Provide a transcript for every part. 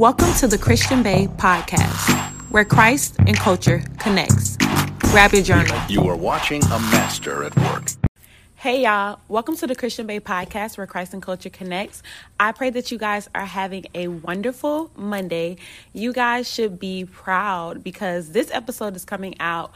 Welcome to the Christian Bae podcast, where Christ and culture connects. Grab your journal. You are watching a master at work. Hey y'all, welcome to the Christian Bae podcast where Christ and culture connects. I pray that you guys are having a wonderful Monday. You guys should be proud because this episode is coming out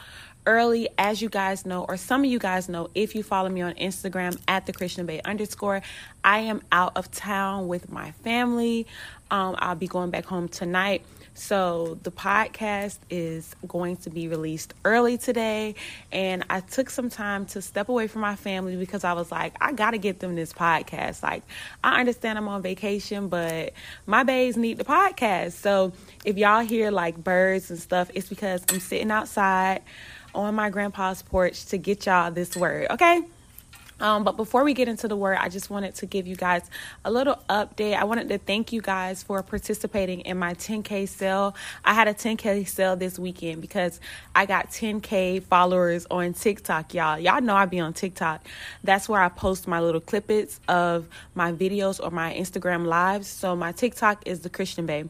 early, as you guys know, or some of you guys know, if you follow me on Instagram at the Christian Bae underscore. I am out of town with my family. Um, I'll be going back home tonight. So the podcast is going to be released early today. And I took some time to step away from my family because I was like, I got to get them this podcast. Like, I understand I'm on vacation, but my bays need the podcast. So if y'all hear like birds and stuff, it's because I'm sitting outside on my grandpa's porch to get y'all this word, okay? Um, but before we get into the word, I just wanted to give you guys a little update. I wanted to thank you guys for participating in my 10K sale. I had a 10K sale this weekend because I got 10K followers on TikTok, y'all. Y'all know I be on TikTok. That's where I post my little clippets of my videos or my Instagram lives. So my TikTok is the Christian Bae.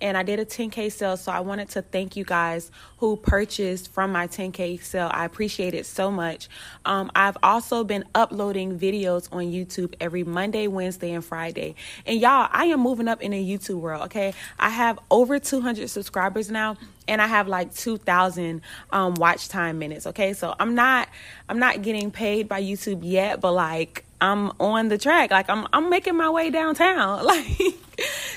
And I did a 10K sale. So I wanted to thank you guys who purchased from my 10K sale. I appreciate it so much. Um, I've also been up uploading videos on YouTube every Monday, Wednesday, and Friday. And y'all, I am moving up in the YouTube world, okay? I have over 200 subscribers now and I have like 2000 um, watch time minutes, okay? So I'm not I'm not getting paid by YouTube yet, but like I'm on the track. Like I'm I'm making my way downtown. Like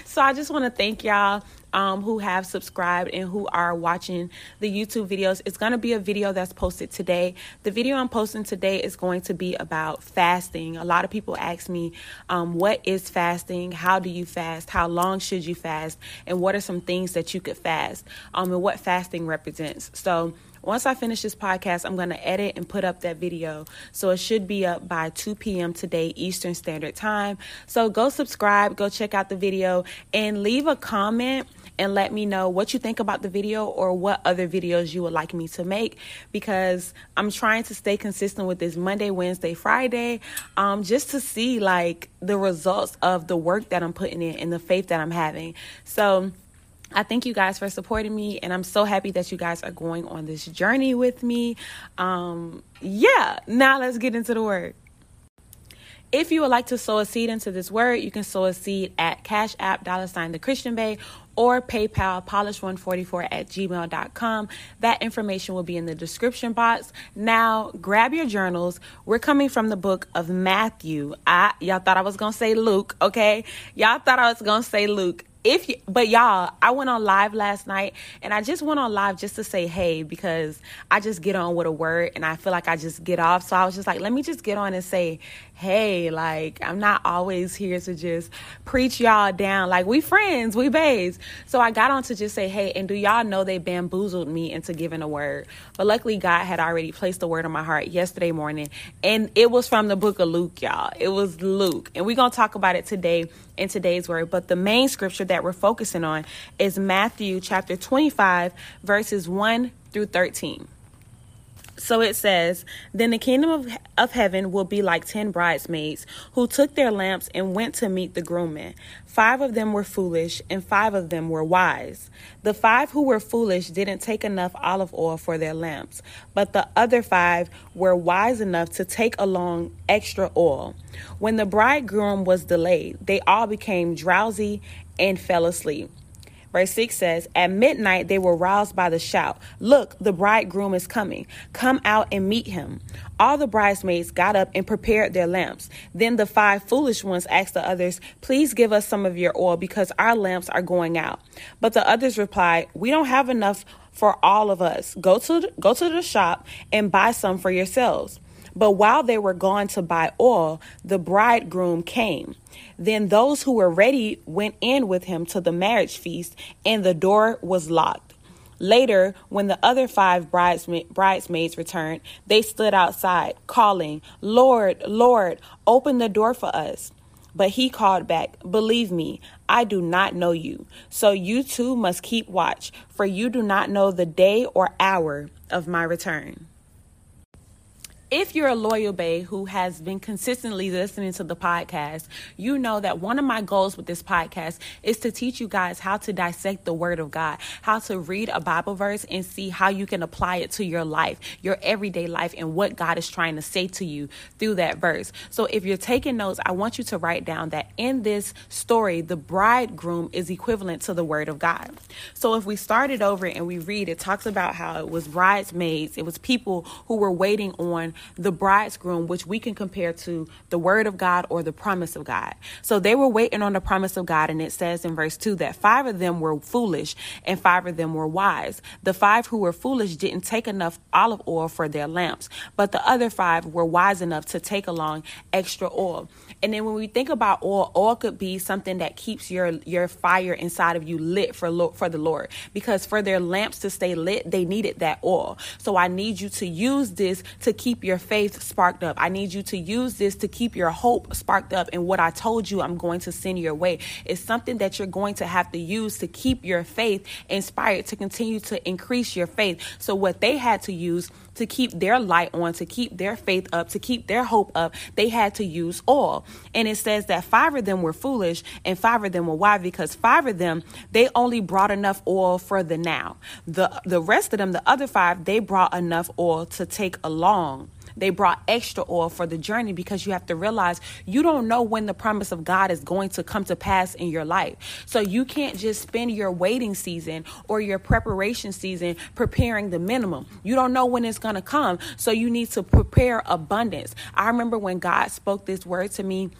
so I just want to thank y'all um, who have subscribed and who are watching the YouTube videos. It's going to be a video that's posted today. The video I'm posting today is going to be about fasting. A lot of people ask me, um, what is fasting? How do you fast? How long should you fast? And what are some things that you could fast? Um, and what fasting represents. So, once I finish this podcast, I'm going to edit and put up that video. So it should be up by 2 p.m. today, Eastern Standard Time. So go subscribe, go check out the video, and leave a comment and let me know what you think about the video or what other videos you would like me to make because I'm trying to stay consistent with this Monday, Wednesday, Friday, um, just to see like the results of the work that I'm putting in and the faith that I'm having. So, I thank you guys for supporting me, and I'm so happy that you guys are going on this journey with me. Um, yeah, now let's get into the word. If you would like to sow a seed into this word, you can sow a seed at Cash App, dollar sign the Christian Bae, or PayPal, polish144 at gmail.com. That information will be in the description box. Now, grab your journals. We're coming from the book of Matthew. I, y'all thought I was going to say Luke, okay? Y'all thought I was going to say Luke if you, but y'all, I went on live last night and I just went on live just to say hey because I just get on with a word and I feel like I just get off. So I was just like, let me just get on and say hey, like I'm not always here to just preach y'all down. Like we friends, we babes. So I got on to just say, hey, and do y'all know they bamboozled me into giving a word? But luckily God had already placed the word on my heart yesterday morning. And it was from the book of Luke, y'all. It was Luke. And we're gonna talk about it today in today's word. But the main scripture that we're focusing on is Matthew chapter 25, verses 1 through 13. So it says, Then the kingdom of, of heaven will be like ten bridesmaids who took their lamps and went to meet the groomsmen. Five of them were foolish, and five of them were wise. The five who were foolish didn't take enough olive oil for their lamps, but the other five were wise enough to take along extra oil. When the bridegroom was delayed, they all became drowsy and fell asleep. Verse 6 says, At midnight they were roused by the shout, Look, the bridegroom is coming. Come out and meet him. All the bridesmaids got up and prepared their lamps. Then the five foolish ones asked the others, Please give us some of your oil because our lamps are going out. But the others replied, We don't have enough for all of us. Go to, go to the shop and buy some for yourselves. But while they were gone to buy oil, the bridegroom came. Then those who were ready went in with him to the marriage feast, and the door was locked. Later, when the other five bridesmaids returned, they stood outside, calling, Lord, Lord, open the door for us. But he called back, Believe me, I do not know you. So you too must keep watch, for you do not know the day or hour of my return. If you're a loyal bae who has been consistently listening to the podcast, you know that one of my goals with this podcast is to teach you guys how to dissect the word of God, how to read a Bible verse and see how you can apply it to your life, your everyday life, and what God is trying to say to you through that verse. So if you're taking notes, I want you to write down that in this story, the bridegroom is equivalent to the word of God. So if we started over and we read, it talks about how it was bridesmaids, it was people who were waiting on the bridegroom, which we can compare to the word of God or the promise of God. So they were waiting on the promise of God, and it says in verse 2 that five of them were foolish and five of them were wise. The five who were foolish didn't take enough olive oil for their lamps, but the other five were wise enough to take along extra oil. And then when we think about oil, oil could be something that keeps your your fire inside of you lit for for the Lord. Because for their lamps to stay lit, they needed that oil. So I need you to use this to keep your faith sparked up. I need you to use this to keep your hope sparked up. And what I told you I'm going to send your way is something that you're going to have to use to keep your faith inspired to continue to increase your faith. So what they had to use to keep their light on, to keep their faith up, to keep their hope up, they had to use oil. And it says that five of them were foolish and five of them were wise because five of them, they only brought enough oil for the now. The the rest of them, the other five, they brought enough oil to take along they brought extra oil for the journey because you have to realize you don't know when the promise of God is going to come to pass in your life. So you can't just spend your waiting season or your preparation season preparing the minimum. You don't know when it's going to come. So you need to prepare abundance. I remember when God spoke this word to me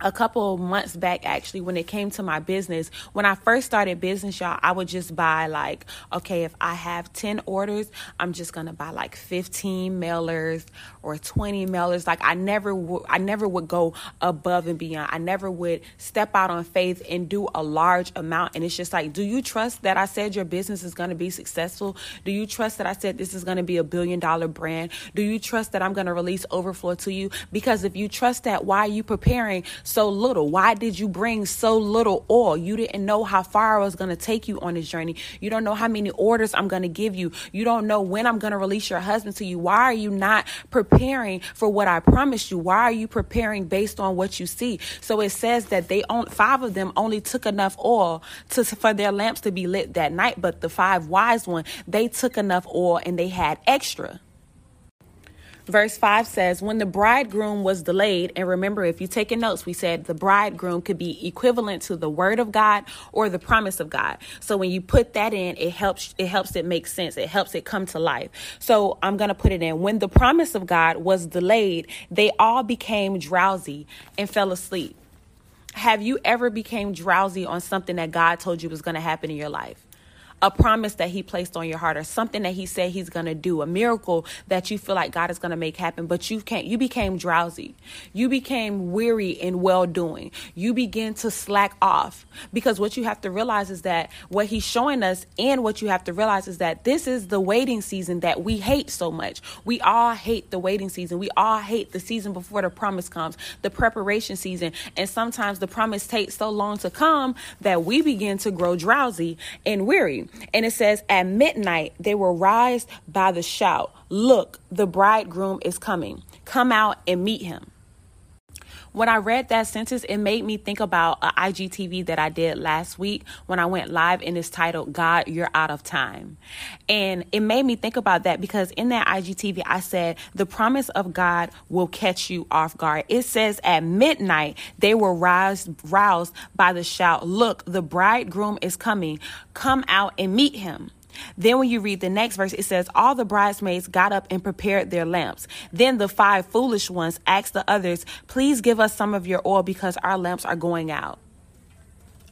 a couple months back actually when it came to my business when i first started business y'all i would just buy like okay if i have 10 orders i'm just gonna buy like 15 mailers or 20 mailers. Like i never would i never would go above and beyond. I never would step out on faith and do a large amount. And it's just like do you trust that i said your business is to be successful? Do you trust that i said this is to be a billion dollar brand? Do you trust that i'm to release overflow to you? Because if you trust that why are you preparing so little? Why did you bring so little oil? You didn't know how far I was going to take you on this journey. You don't know how many orders I'm going to give you. You don't know when I'm going to release your husband to you. Why are you not preparing for what I promised you? Why are you preparing based on what you see? So it says that they only five of them only took enough oil to for their lamps to be lit that night, but the five wise one, they took enough oil and they had extra. Verse 5 says, When the bridegroom was delayed, and remember, if you're taking notes, we said the bridegroom could be equivalent to the word of God or the promise of God. So when you put that in, it helps it helps it make sense. It helps it come to life. So I'm gonna put it in. When the promise of God was delayed, they all became drowsy and fell asleep. Have you ever became drowsy on something that God told you was gonna happen in your life? A promise that he placed on your heart or something that he said he's going to do, a miracle that you feel like God is going to make happen, but you can't, you became drowsy. You became weary in well doing. You begin to slack off because what you have to realize is that what he's showing us and what you have to realize is that this is the waiting season that we hate so much. We all hate the waiting season. We all hate the season before the promise comes, the preparation season. And sometimes the promise takes so long to come that we begin to grow drowsy and weary. And it says, At midnight they were roused by the shout, Look, the bridegroom is coming. Come out and meet him when I read that sentence, it made me think about an IGTV that I did last week when I went live and it's titled God, You're Out of Time. And it made me think about that because in that IGTV, I said, the promise of God will catch you off guard. It says at midnight, they were roused, roused by the shout, Look, the bridegroom is coming. Come out and meet him. Then when you read the next verse, it says, All the bridesmaids got up and prepared their lamps. Then the five foolish ones asked the others, Please give us some of your oil because our lamps are going out.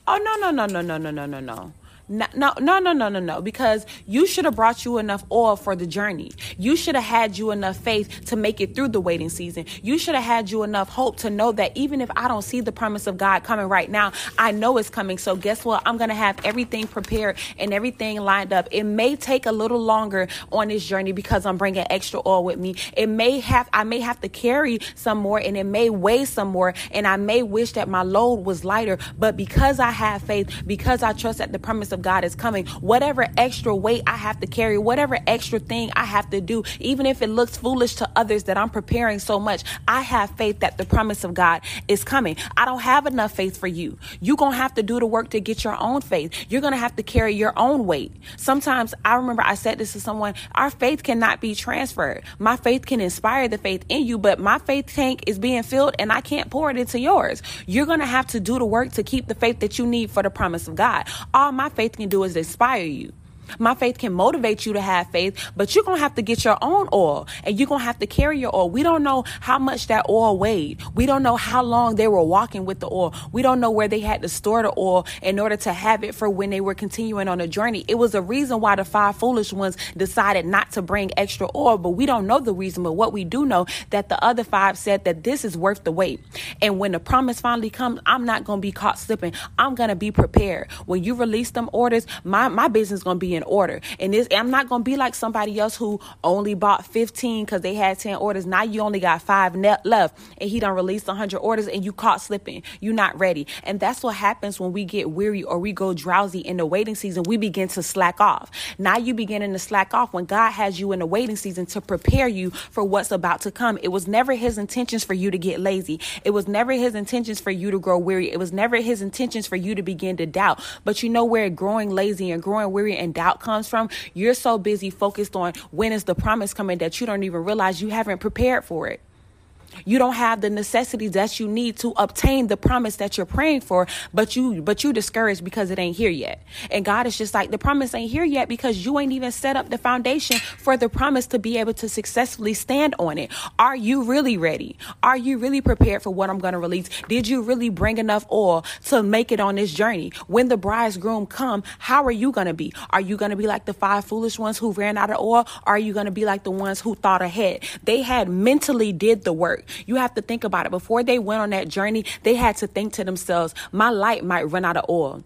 Oh, no, no, no, no, no, no, no, no, no. No, no, no, no, no, no. Because you should have brought you enough oil for the journey. You should have had you enough faith to make it through the waiting season. You should have had you enough hope to know that even if I don't see the promise of God coming right now, I know it's coming. So guess what? I'm going to have everything prepared and everything lined up. It may take a little longer on this journey because I'm bringing extra oil with me. It may have, I may have to carry some more and it may weigh some more and I may wish that my load was lighter. But because I have faith, because I trust that the promise of God is coming. Whatever extra weight I have to carry, whatever extra thing I have to do, even if it looks foolish to others that I'm preparing so much, I have faith that the promise of God is coming. I don't have enough faith for you. You're going to have to do the work to get your own faith. You're going to have to carry your own weight. Sometimes I remember I said this to someone, our faith cannot be transferred. My faith can inspire the faith in you, but my faith tank is being filled and I can't pour it into yours. You're going to have to do the work to keep the faith that you need for the promise of God. All my faith can do is inspire you. My faith can motivate you to have faith, but you're going to have to get your own oil and you're going to have to carry your oil. We don't know how much that oil weighed. We don't know how long they were walking with the oil. We don't know where they had to store the oil in order to have it for when they were continuing on a journey. It was a reason why the five foolish ones decided not to bring extra oil, but we don't know the reason. But what we do know that the other five said that this is worth the wait. And when the promise finally comes, I'm not going to be caught slipping. I'm going to be prepared. When you release them orders, my, my business going to be in order. And this, I'm not to be like somebody else who only bought 15 because they had 10 orders. Now you only got five left and he done released 100 orders and you caught slipping. You're not ready. And that's what happens when we get weary or we go drowsy in the waiting season. We begin to slack off. Now you beginning to slack off when God has you in the waiting season to prepare you for what's about to come. It was never his intentions for you to get lazy. It was never his intentions for you to grow weary. It was never his intentions for you to begin to doubt. But you know where growing lazy and growing weary and doubt comes from, you're so busy focused on when is the promise coming that you don't even realize you haven't prepared for it. You don't have the necessities that you need to obtain the promise that you're praying for, but you but you discouraged because it ain't here yet. And God is just like the promise ain't here yet because you ain't even set up the foundation for the promise to be able to successfully stand on it. Are you really ready? Are you really prepared for what I'm going to release? Did you really bring enough oil to make it on this journey? When the bridegroom come, how are you going to be? Are you going to be like the five foolish ones who ran out of oil? Are you going to be like the ones who thought ahead? They had mentally did the work. You have to think about it. Before they went on that journey, they had to think to themselves, my light might run out of oil.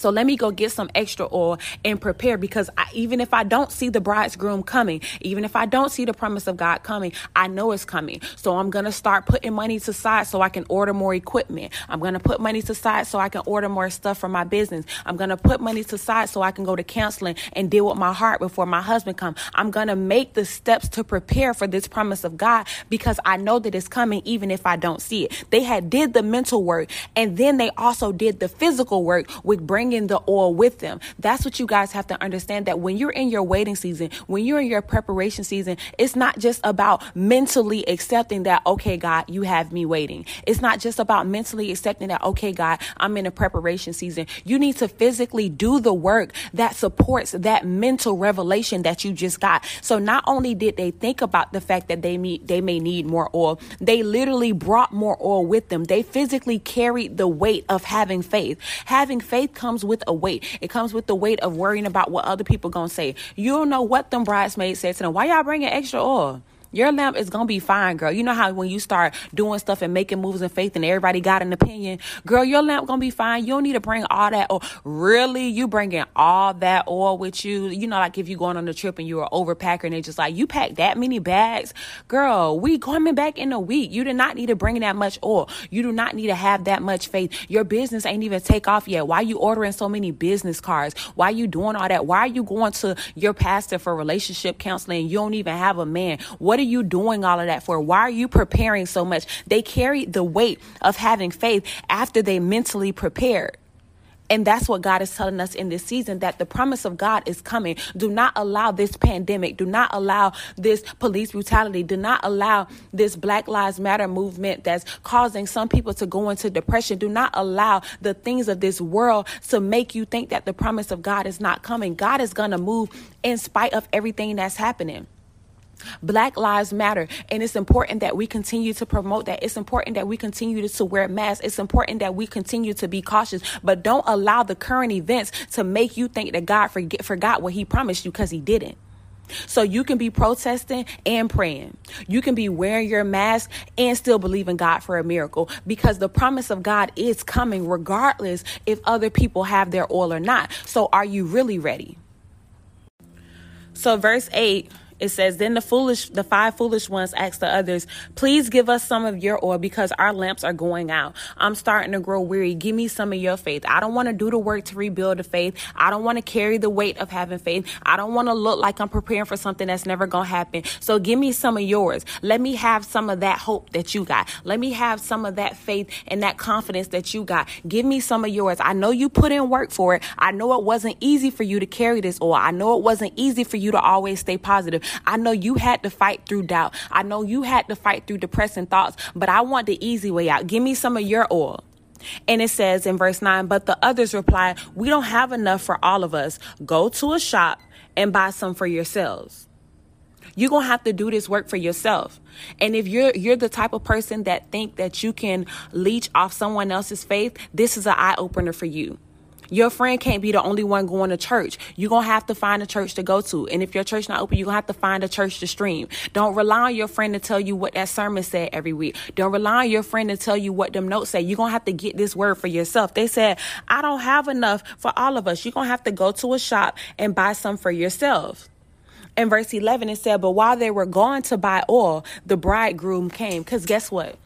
So let me go get some extra oil and prepare because I, even if I don't see the bridegroom coming, even if I don't see the promise of God coming, I know it's coming. So I'm going to start putting money to side so I can order more equipment. I'm going to put money to side so I can order more stuff for my business. I'm going to put money to side so I can go to counseling and deal with my heart before my husband comes. I'm going to make the steps to prepare for this promise of God because I know that it's coming even if I don't see it. They had did the mental work and then they also did the physical work with bringing bringing the oil with them. That's what you guys have to understand that when you're in your waiting season, when you're in your preparation season, it's not just about mentally accepting that, okay, God, you have me waiting. It's not just about mentally accepting that, okay, God, I'm in a preparation season. You need to physically do the work that supports that mental revelation that you just got. So not only did they think about the fact that they meet, they may need more oil, they literally brought more oil with them. They physically carried the weight of having faith. Having faith comes comes with a weight. It comes with the weight of worrying about what other people gonna say. You don't know what them bridesmaids said to them. Why y'all bringing extra oil? Your lamp is gonna be fine, girl. You know how when you start doing stuff and making moves in faith and everybody got an opinion, girl, your lamp gonna be fine. You don't need to bring all that oil. Really, you bringing all that oil with you? You know, like if you going on a trip and you're an overpacker and they just like you pack that many bags, girl. We coming back in a week. You do not need to bring that much oil. You do not need to have that much faith. Your business ain't even take off yet. Why you ordering so many business cards? Why you doing all that? Why are you going to your pastor for relationship counseling? You don't even have a man. What are you doing all of that for? Why are you preparing so much? They carried the weight of having faith after they mentally prepared. And that's what God is telling us in this season that the promise of God is coming. Do not allow this pandemic, do not allow this police brutality, do not allow this Black Lives Matter movement that's causing some people to go into depression. Do not allow the things of this world to make you think that the promise of God is not coming. God is going to move in spite of everything that's happening. Black lives matter. And it's important that we continue to promote that. It's important that we continue to, wear masks. It's important that we continue to be cautious. But don't allow the current events to make you think that God forget, forgot what he promised you because he didn't. So you can be protesting and praying. You can be wearing your mask and still believe in God for a miracle because the promise of God is coming regardless if other people have their oil or not. So are you really ready? So verse 8 it says, Then the foolish, the five foolish ones asked the others, Please give us some of your oil because our lamps are going out. I'm starting to grow weary. Give me some of your faith. I don't want to do the work to rebuild the faith. I don't want to carry the weight of having faith. I don't want to look like I'm preparing for something that's never going to happen. So give me some of yours. Let me have some of that hope that you got. Let me have some of that faith and that confidence that you got. Give me some of yours. I know you put in work for it. I know it wasn't easy for you to carry this oil. I know it wasn't easy for you to always stay positive. I know you had to fight through doubt. I know you had to fight through depressing thoughts, but I want the easy way out. Give me some of your oil. And it says in verse 9, but the others replied, We don't have enough for all of us. Go to a shop and buy some for yourselves. You're going to have to do this work for yourself. And if you're you're the type of person that think that you can leech off someone else's faith, this is an eye opener for you. Your friend can't be the only one going to church. You're going to have to find a church to go to. And if your church not open, you're going to have to find a church to stream. Don't rely on your friend to tell you what that sermon said every week. Don't rely on your friend to tell you what them notes say. You're going to have to get this word for yourself. They said, I don't have enough for all of us. You're going to have to go to a shop and buy some for yourself. In verse 11, it said, But while they were going to buy oil, the bridegroom came. Because guess what?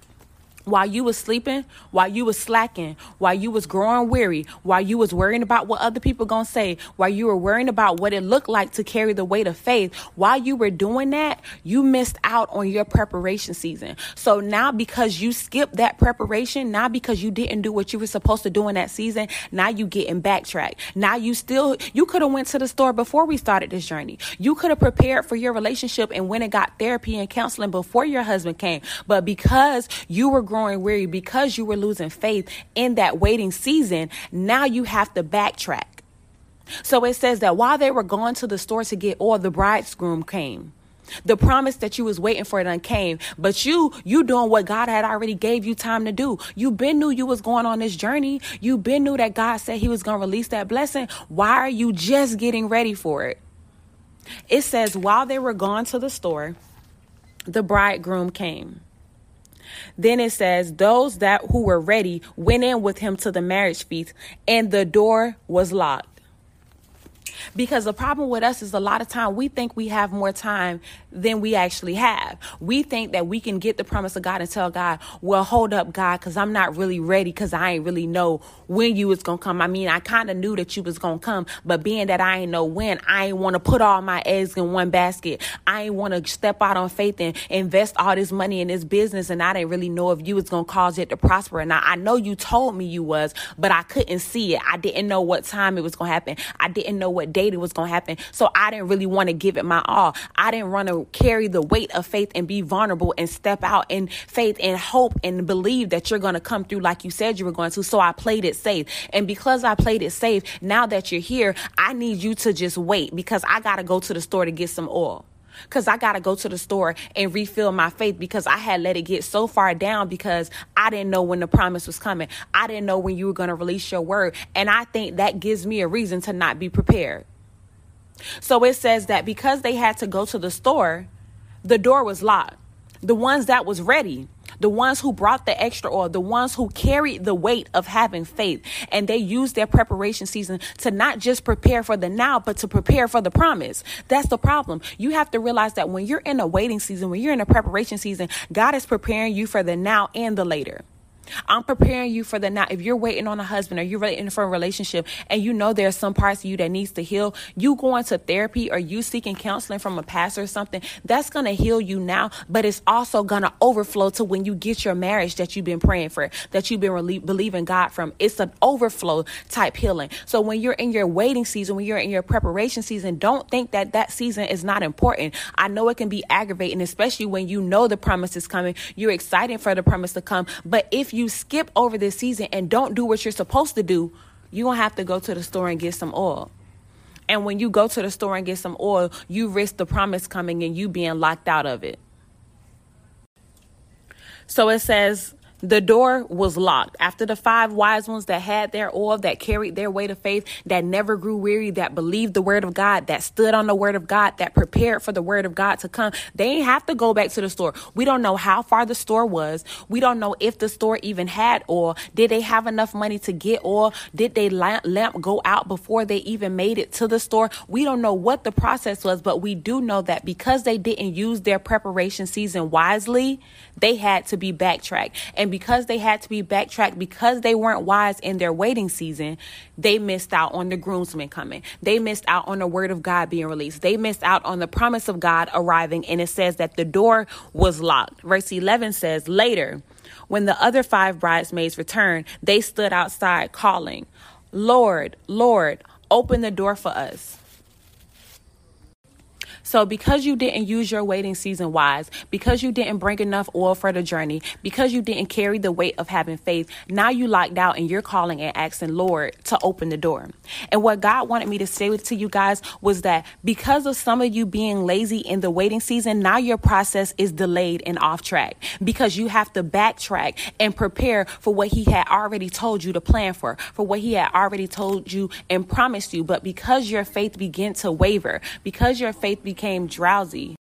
While you was sleeping, while you was slacking, while you was growing weary, while you was worrying about what other people gonna say, while you were worrying about what it looked like to carry the weight of faith, while you were doing that, you missed out on your preparation season. So now because you skipped that preparation, now because you didn't do what you were supposed to do in that season, now you getting backtracked. Now you still you could have went to the store before we started this journey. You could have prepared for your relationship and went and got therapy and counseling before your husband came. But because you were growing weary because you were losing faith in that waiting season, now you have to backtrack. So it says that while they were going to the store to get oil, the bridegroom came. The promise that you was waiting for done came, but you you doing what God had already gave you time to do. You been knew you was going on this journey. You been knew that God said He was gonna release that blessing. Why are you just getting ready for it? It says while they were gone to the store, the bridegroom came. Then it says, Those that who were ready went in with him to the marriage feast, and the door was locked. Because the problem with us is a lot of time we think we have more time than we actually have. We think that we can get the promise of God and tell God, well, hold up, God, because I'm not really ready because I ain't really know when you was going to come. I mean, I kind of knew that you was going to come, but being that I ain't know when, I ain't want to put all my eggs in one basket. I ain't want to step out on faith and invest all this money in this business. And I didn't really know if you was going to cause it to prosper. Now, I know you told me you was, but I couldn't see it. I didn't know what time it was going to happen. I didn't know what date it was going to happen. So I didn't really want to give it my all. I didn't want to carry the weight of faith and be vulnerable and step out in faith and hope and believe that you're going to come through like you said you were going to. So I played it safe. And because I played it safe, now that you're here, I need you to just wait because I got to go to the store to get some oil because I got to go to the store and refill my faith because I had let it get so far down because I didn't know when the promise was coming. I didn't know when you were going to release your word. And I think that gives me a reason to not be prepared. So it says that because they had to go to the store, the door was locked. The ones that was ready, the ones who brought the extra oil, the ones who carried the weight of having faith, and they used their preparation season to not just prepare for the now, but to prepare for the promise. That's the problem. You have to realize that when you're in a waiting season, when you're in a preparation season, God is preparing you for the now and the later. I'm preparing you for the now. If you're waiting on a husband or you're waiting for a relationship and you know there's some parts of you that needs to heal, you going to therapy or you seeking counseling from a pastor or something, that's going to heal you now, but it's also going to overflow to when you get your marriage that you've been praying for, that you've been really believing God from. It's an overflow type healing. So when you're in your waiting season, when you're in your preparation season, don't think that that season is not important. I know it can be aggravating, especially when you know the promise is coming. You're excited for the promise to come. But if you skip over this season and don't do what you're supposed to do, you're going to have to go to the store and get some oil. And when you go to the store and get some oil, you risk the promise coming and you being locked out of it. So it says, the door was locked. After the five wise ones that had their oil, that carried their weight of faith, that never grew weary, that believed the word of God, that stood on the word of God, that prepared for the word of God to come, they ain't have to go back to the store. We don't know how far the store was. We don't know if the store even had oil. Did they have enough money to get oil? Did they lamp, go out before they even made it to the store? We don't know what the process was, but we do know that because they didn't use their preparation season wisely, they had to be backtracked. And because they had to be backtracked, because they weren't wise in their waiting season, they missed out on the groomsmen coming. They missed out on the word of God being released. They missed out on the promise of God arriving. And it says that the door was locked. Verse 11 says, Later, when the other five bridesmaids returned, they stood outside calling, Lord, Lord, open the door for us. So, because you didn't use your waiting season wise, because you didn't bring enough oil for the journey, because you didn't carry the weight of having faith, now you locked out and you're calling and asking Lord to open the door. And what God wanted me to say to you guys was that because of some of you being lazy in the waiting season, now your process is delayed and off track because you have to backtrack and prepare for what He had already told you to plan for, for what He had already told you and promised you. But because your faith began to waver, because your faith began became drowsy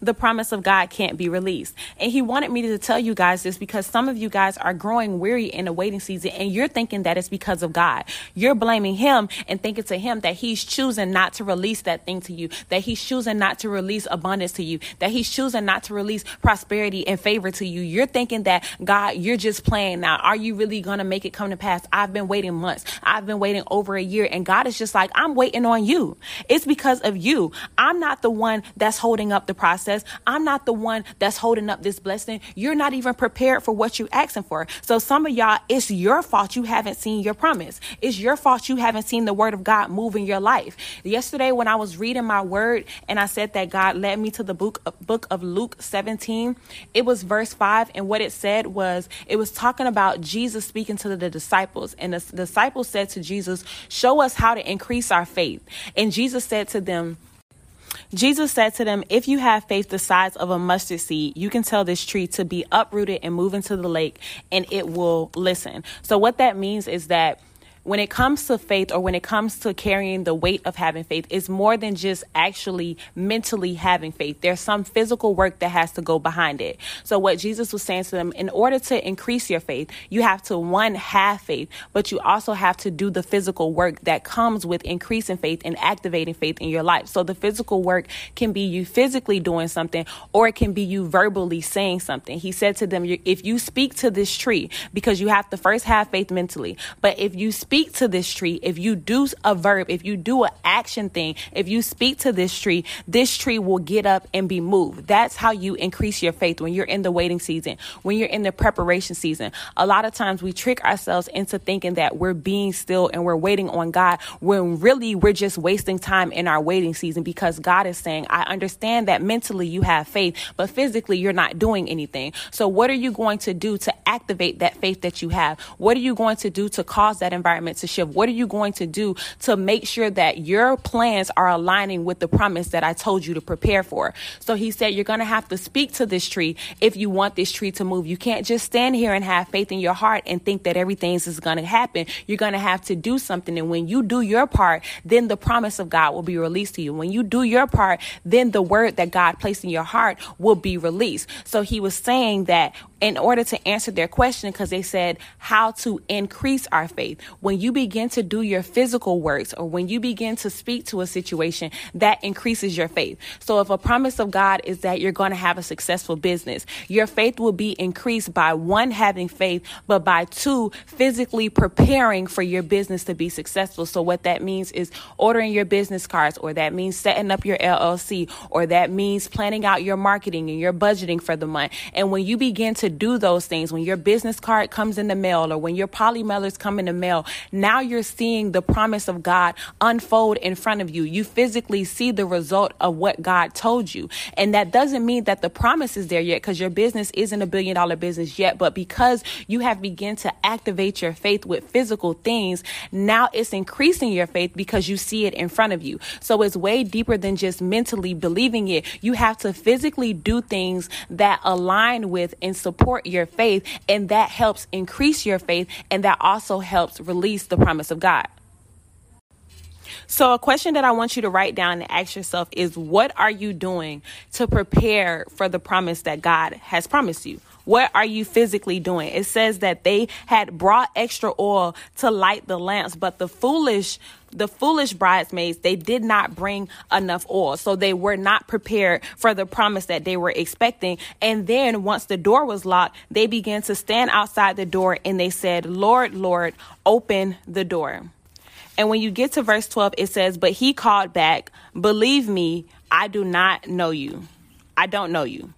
the promise of God can't be released. And he wanted me to tell you guys this because some of you guys are growing weary in the waiting season and you're thinking that it's because of God. You're blaming him and thinking to him that he's choosing not to release that thing to you, that he's choosing not to release abundance to you, that he's choosing not to release prosperity and favor to you. You're thinking that God, you're just playing now. Are you really going to make it come to pass? I've been waiting months. I've been waiting over a year and God is just like, I'm waiting on you. It's because of you. I'm not the one that's holding up the process process. I'm not the one that's holding up this blessing. You're not even prepared for what you're asking for. So some of y'all, it's your fault you haven't seen your promise. It's your fault you haven't seen the word of God move in your life. Yesterday, when I was reading my word and I said that God led me to the book, book of Luke 17, it was verse 5. And what it said was, it was talking about Jesus speaking to the disciples. And the disciples said to Jesus, Show us how to increase our faith. And Jesus said to them, Jesus said to them, If you have faith the size of a mustard seed, you can tell this tree to be uprooted and move into the lake, and it will listen. So, what that means is that when it comes to faith or when it comes to carrying the weight of having faith, it's more than just actually mentally having faith. There's some physical work that has to go behind it. So, what Jesus was saying to them, in order to increase your faith, you have to, one, have faith, but you also have to do the physical work that comes with increasing faith and activating faith in your life. So, the physical work can be you physically doing something or it can be you verbally saying something. He said to them, if you speak to this tree, because you have to first have faith mentally, but if you speak speak to this tree, if you do a verb, if you do an action thing, if you speak to this tree, this tree will get up and be moved. That's how you increase your faith when you're in the waiting season, when you're in the preparation season. A lot of times we trick ourselves into thinking that we're being still and we're waiting on God when really we're just wasting time in our waiting season because God is saying, I understand that mentally you have faith, but physically you're not doing anything. So what are you going to do to activate that faith that you have? What are you going to do to cause that environment to shift? What are you going to do to make sure that your plans are aligning with the promise that I told you to prepare for? So he said, You're going to have to speak to this tree if you want this tree to move. You can't just stand here and have faith in your heart and think that everything is going to happen. You're going to have to do something. And when you do your part, then the promise of God will be released to you. When you do your part, then the word that God placed in your heart will be released. So he was saying that in order to answer their question, because they said how to increase our faith. When you begin to do your physical works or when you begin to speak to a situation, that increases your faith. So if a promise of God is that you're going to have a successful business, your faith will be increased by one, having faith, but by two, physically preparing for your business to be successful. So what that means is ordering your business cards, or that means setting up your LLC, or that means planning out your marketing and your budgeting for the month. And when you begin to do those things, when your business card comes in the mail or when your poly mailers come in the mail Now you're seeing the promise of God unfold in front of you. You physically see the result of what God told you. And that doesn't mean that the promise is there yet because your business isn't a billion dollar business yet. But because you have begun to activate your faith with physical things, now it's increasing your faith because you see it in front of you. So it's way deeper than just mentally believing it. You have to physically do things that align with and support your faith. And that helps increase your faith. And that also helps release the promise of God. So, a question that I want you to write down and ask yourself is what are you doing to prepare for the promise that God has promised you? What are you physically doing? It says that they had brought extra oil to light the lamps, but the foolish the foolish bridesmaids they did not bring enough oil so they were not prepared for the promise that they were expecting and then once the door was locked they began to stand outside the door and they said lord lord open the door and when you get to verse 12, it says, But he called back, Believe me, I do not know you. I don't know you.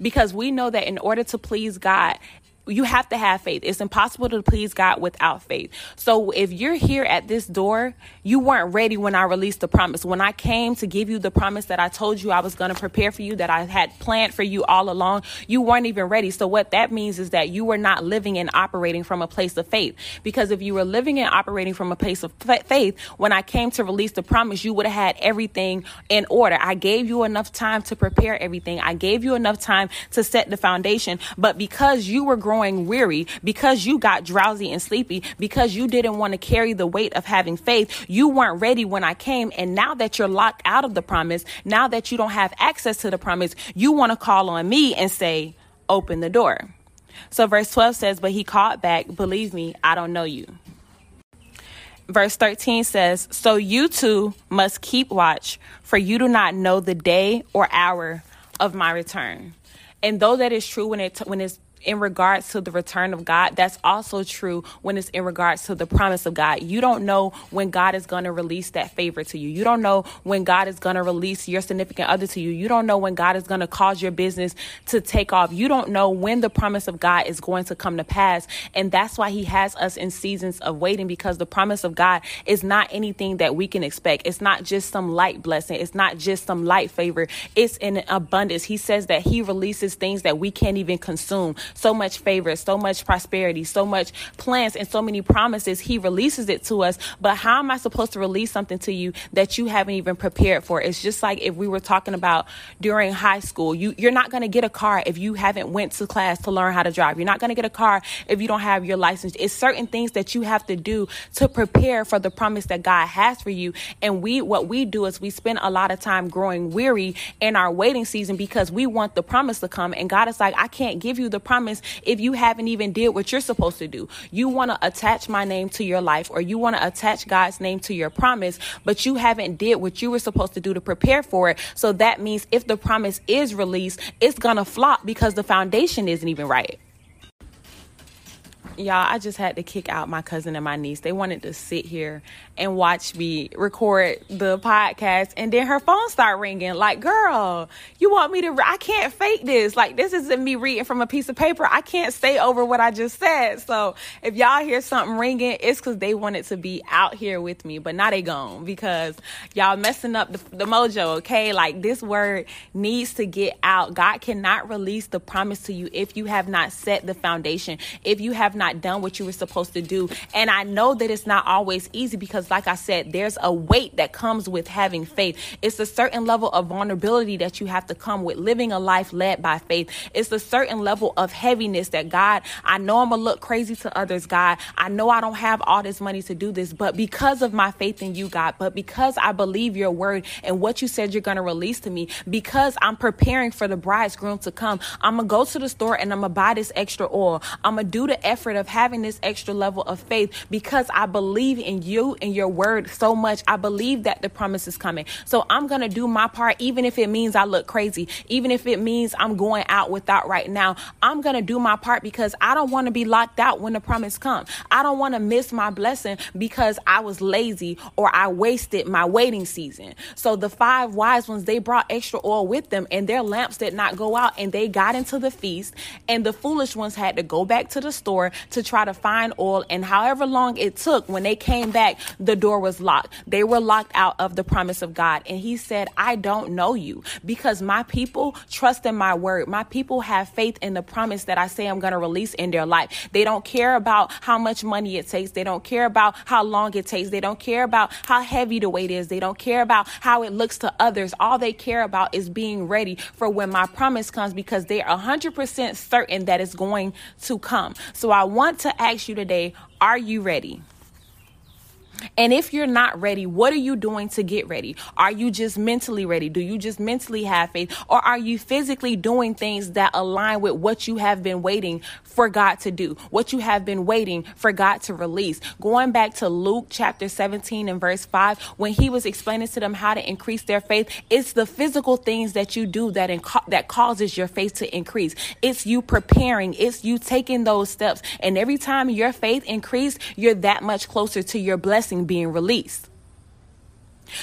Because we know that in order to please God, you have to have faith. It's impossible to please God without faith. So if you're here at this door, you weren't ready when I released the promise. When I came to give you the promise that I told you I was going to prepare for you, that I had planned for you all along, you weren't even ready. So what that means is that you were not living and operating from a place of faith. Because if you were living and operating from a place of faith, when I came to release the promise, you would have had everything in order. I gave you enough time to prepare everything. I gave you enough time to set the foundation. But because you were growing weary, because you got drowsy and sleepy, because you didn't want to carry the weight of having faith, you weren't ready when I came. And now that you're locked out of the promise, now that you don't have access to the promise, you want to call on me and say, open the door. So verse 12 says, But he called back, Believe me, I don't know you. Verse 13 says, So you too must keep watch, for you do not know the day or hour of my return. And though that is true when it when it's in regards to the return of God, that's also true when it's in regards to the promise of God. You don't know when God is going to release that favor to you. You don't know when God is going to release your significant other to you. You don't know when God is going to cause your business to take off. You don't know when the promise of God is going to come to pass. And that's why He has us in seasons of waiting because the promise of God is not anything that we can expect. It's not just some light blessing, it's not just some light favor, it's in abundance. He says that He releases things that we can't even consume so much favor, so much prosperity, so much plans, and so many promises. He releases it to us. But how am I supposed to release something to you that you haven't even prepared for? It's just like if we were talking about during high school. You you're not going to get a car if you haven't went to class to learn how to drive. You're not going to get a car if you don't have your license. It's certain things that you have to do to prepare for the promise that God has for you. And we what we do is we spend a lot of time growing weary in our waiting season because we want the promise to come. And God is like, I can't give you the promise promise if you haven't even did what you're supposed to do. You want to attach my name to your life or you want to attach God's name to your promise, but you haven't did what you were supposed to do to prepare for it. So that means if the promise is released, it's going to flop because the foundation isn't even right y'all, I just had to kick out my cousin and my niece. They wanted to sit here and watch me record the podcast, and then her phone start ringing. Like, girl, you want me to? I can't fake this. Like, this isn't me reading from a piece of paper. I can't say over what I just said. So if y'all hear something ringing, it's because they wanted to be out here with me, but now they gone because y'all messing up the, the mojo. Okay, like this word needs to get out. God cannot release the promise to you if you have not set the foundation. If you have not done what you were supposed to do. And I know that it's not always easy because, like I said, there's a weight that comes with having faith. It's a certain level of vulnerability that you have to come with living a life led by faith. It's a certain level of heaviness that God, I know I'm gonna look crazy to others, God. I know I don't have all this money to do this, but because of my faith in you, God, but because I believe your word and what you said you're gonna release to me, because I'm preparing for the bridegroom to come, I'm gonna go to the store and I'm gonna buy this extra oil. I'm gonna do the effort of having this extra level of faith because I believe in you and your word so much. I believe that the promise is coming. So I'm going to do my part, even if it means I look crazy, even if it means I'm going out without right now. I'm going to do my part because I don't want to be locked out when the promise comes. I don't want to miss my blessing because I was lazy or I wasted my waiting season. So the five wise ones, they brought extra oil with them and their lamps did not go out and they got into the feast. And the foolish ones had to go back to the store to try to find oil. And however long it took, when they came back, the door was locked. They were locked out of the promise of God. And he said, I don't know you because my people trust in my word. My people have faith in the promise that I say I'm going to release in their life. They don't care about how much money it takes. They don't care about how long it takes. They don't care about how heavy the weight is. They don't care about how it looks to others. All they care about is being ready for when my promise comes because they are 100% certain that it's going to come. So I want to ask you today, are you ready? And if you're not ready, what are you doing to get ready? Are you just mentally ready? Do you just mentally have faith? Or are you physically doing things that align with what you have been waiting for God to do? What you have been waiting for God to release? Going back to Luke chapter 17 and verse 5, when he was explaining to them how to increase their faith, it's the physical things that you do that inc- that causes your faith to increase. It's you preparing, it's you taking those steps. And every time your faith increase, you're that much closer to your blessing blessing being released.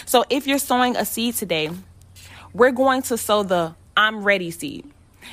So if you're sowing a seed today, we're going to sow the I'm ready seed.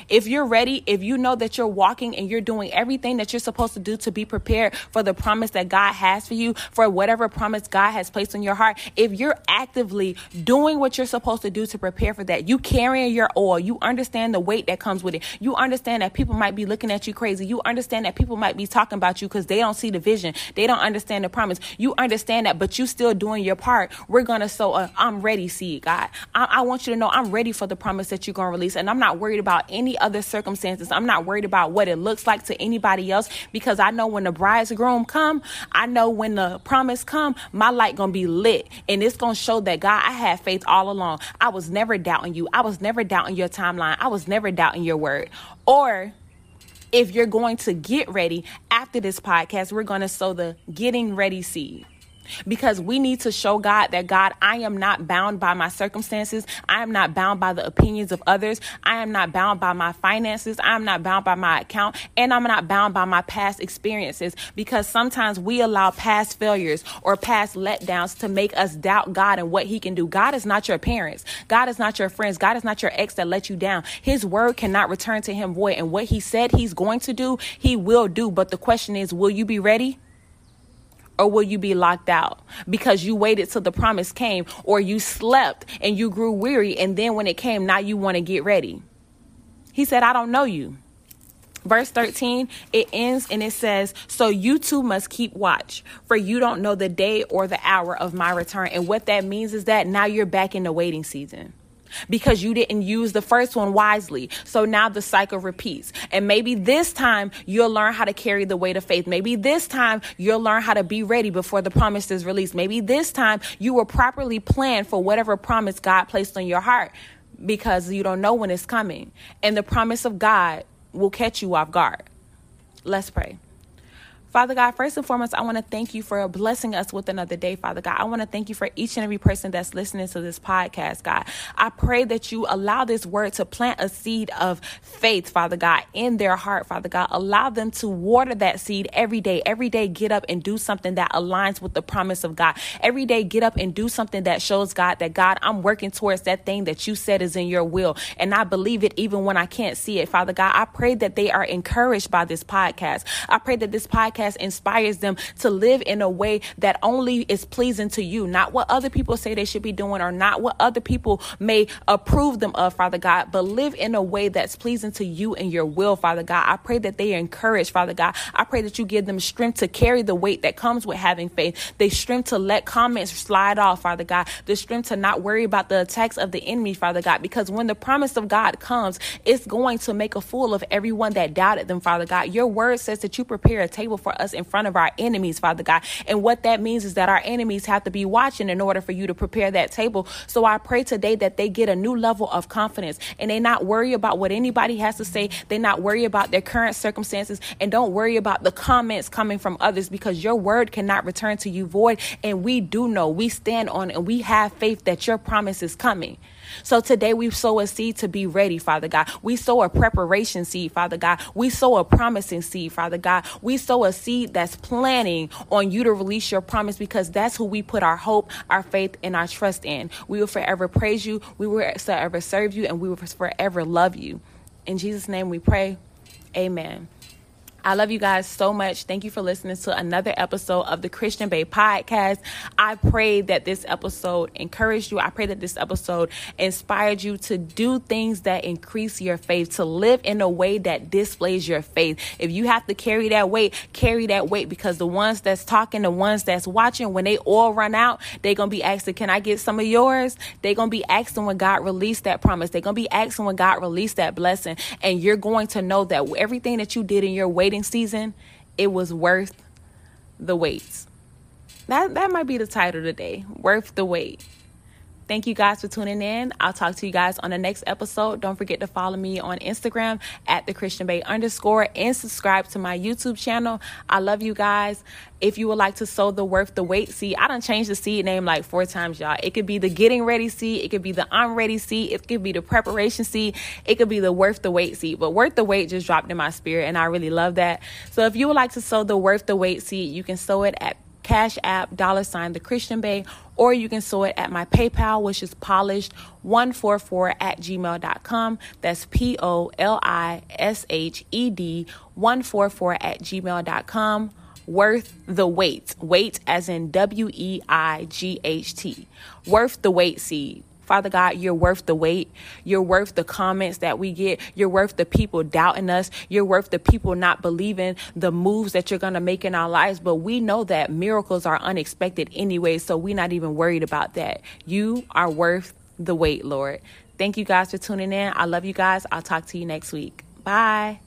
If you're ready, if you know that you're walking and you're doing everything that you're supposed to do to be prepared for the promise that God has for you, for whatever promise God has placed on your heart, if you're actively doing what you're supposed to do to prepare for that, you carrying your oil, you understand the weight that comes with it. You understand that people might be looking at you crazy. You understand that people might be talking about you because they don't see the vision. They don't understand the promise. You understand that, but you still doing your part. We're to sow a I'm ready seed, God. I, I want you to know I'm ready for the promise that you're to release. And I'm not worried about any any other circumstances. I'm not worried about what it looks like to anybody else because I know when the bridegroom come, I know when the promise come, my light gonna be lit and it's gonna show that God, I had faith all along. I was never doubting you. I was never doubting your timeline. I was never doubting your word. Or if you're going to get ready after this podcast, we're going to sow the getting ready seed because we need to show God that God, I am not bound by my circumstances. I am not bound by the opinions of others. I am not bound by my finances. I am not bound by my account. And I'm not bound by my past experiences because sometimes we allow past failures or past letdowns to make us doubt God and what He can do. God is not your parents. God is not your friends. God is not your ex that let you down. His word cannot return to Him void. And what He said He's going to do, He will do. But the question is, will you be ready? Or will you be locked out? Because you waited till the promise came or you slept and you grew weary and then when it came now you want to get ready. He said i don't know you. Verse 13 it ends and it says so you too must keep watch for you don't know the day or the hour of my return. And what that means is that now you're back in the waiting season because you didn't use the first one wisely. So now the cycle repeats. And maybe this time you'll learn how to carry the weight of faith. Maybe this time you'll learn how to be ready before the promise is released. Maybe this time you will properly plan for whatever promise God placed on your heart because you don't know when it's coming. And the promise of God will catch you off guard. Let's pray. Father God, first and foremost, I want to thank you for blessing us with another day, Father God. I want to thank you for each and every person that's listening to this podcast, God. I pray that you allow this word to plant a seed of faith, Father God, in their heart, Father God. Allow them to water that seed every day. Every day, get up and do something that aligns with the promise of God. Every day, get up and do something that shows God that, God, I'm working towards that thing that you said is in your will. And I believe it even when I can't see it, Father God. I pray that they are encouraged by this podcast. I pray that this podcast podcast inspires them to live in a way that only is pleasing to you, not what other people say they should be doing or not what other people may approve them of, Father God, but live in a way that's pleasing to you and your will, Father God. I pray that they are encouraged, Father God. I pray that you give them strength to carry the weight that comes with having faith, the strength to let comments slide off, Father God, the strength to not worry about the attacks of the enemy, Father God, because when the promise of God comes, it's going to make a fool of everyone that doubted them, Father God. Your word says that you prepare a table for us in front of our enemies, Father God. And what that means is that our enemies have to be watching in order for you to prepare that table. So I pray today that they get a new level of confidence and they not worry about what anybody has to say. They not worry about their current circumstances and don't worry about the comments coming from others because your word cannot return to you void. And we do know, we stand on and we have faith that your promise is coming. So today we sow a seed to be ready, Father God. We sow a preparation seed, Father God. We sow a promising seed, Father God. We sow a seed that's planning on you to release your promise because that's who we put our hope, our faith, and our trust in. We will forever praise you. We will forever serve you, and we will forever love you. In Jesus' name we pray. Amen. I love you guys so much. Thank you for listening to another episode of the Christian Bae podcast. I pray that this episode encouraged you. I pray that this episode inspired you to do things that increase your faith, to live in a way that displays your faith. If you have to carry that weight, carry that weight because the ones that's talking, the ones that's watching, when they all run out, they're going to be asking, Can I get some of yours? They're going to be asking when God released that promise. They're going to be asking when God released that blessing. And you're going to know that everything that you did in your waiting season, it was worth the wait. That, that might be the title today Worth the Wait. Thank you guys for tuning in. I'll talk to you guys on the next episode. Don't forget to follow me on Instagram at the Christian Bae underscore and subscribe to my YouTube channel. I love you guys. If you would like to sow the worth the wait seed, I don't change the seed name like four times, y'all. It could be the getting ready seed, it could be the I'm ready seed, it could be the preparation seed, it could be the worth the wait seed. But worth the wait just dropped in my spirit, and I really love that. So if you would like to sow the worth the wait seed, you can sow it at Cash App, dollar sign the Christian Bae, or you can sow it at my PayPal, which is polished144 at gmail.com. That's P O L I S H E D 144 at gmail.com. Worth the wait. Wait as in W E I G H T. Worth the wait seed. Father God, you're worth the wait. You're worth the comments that we get. You're worth the people doubting us. You're worth the people not believing the moves that you're going to make in our lives. But we know that miracles are unexpected anyway, so we're not even worried about that. You are worth the wait, Lord. Thank you guys for tuning in. I love you guys. I'll talk to you next week. Bye.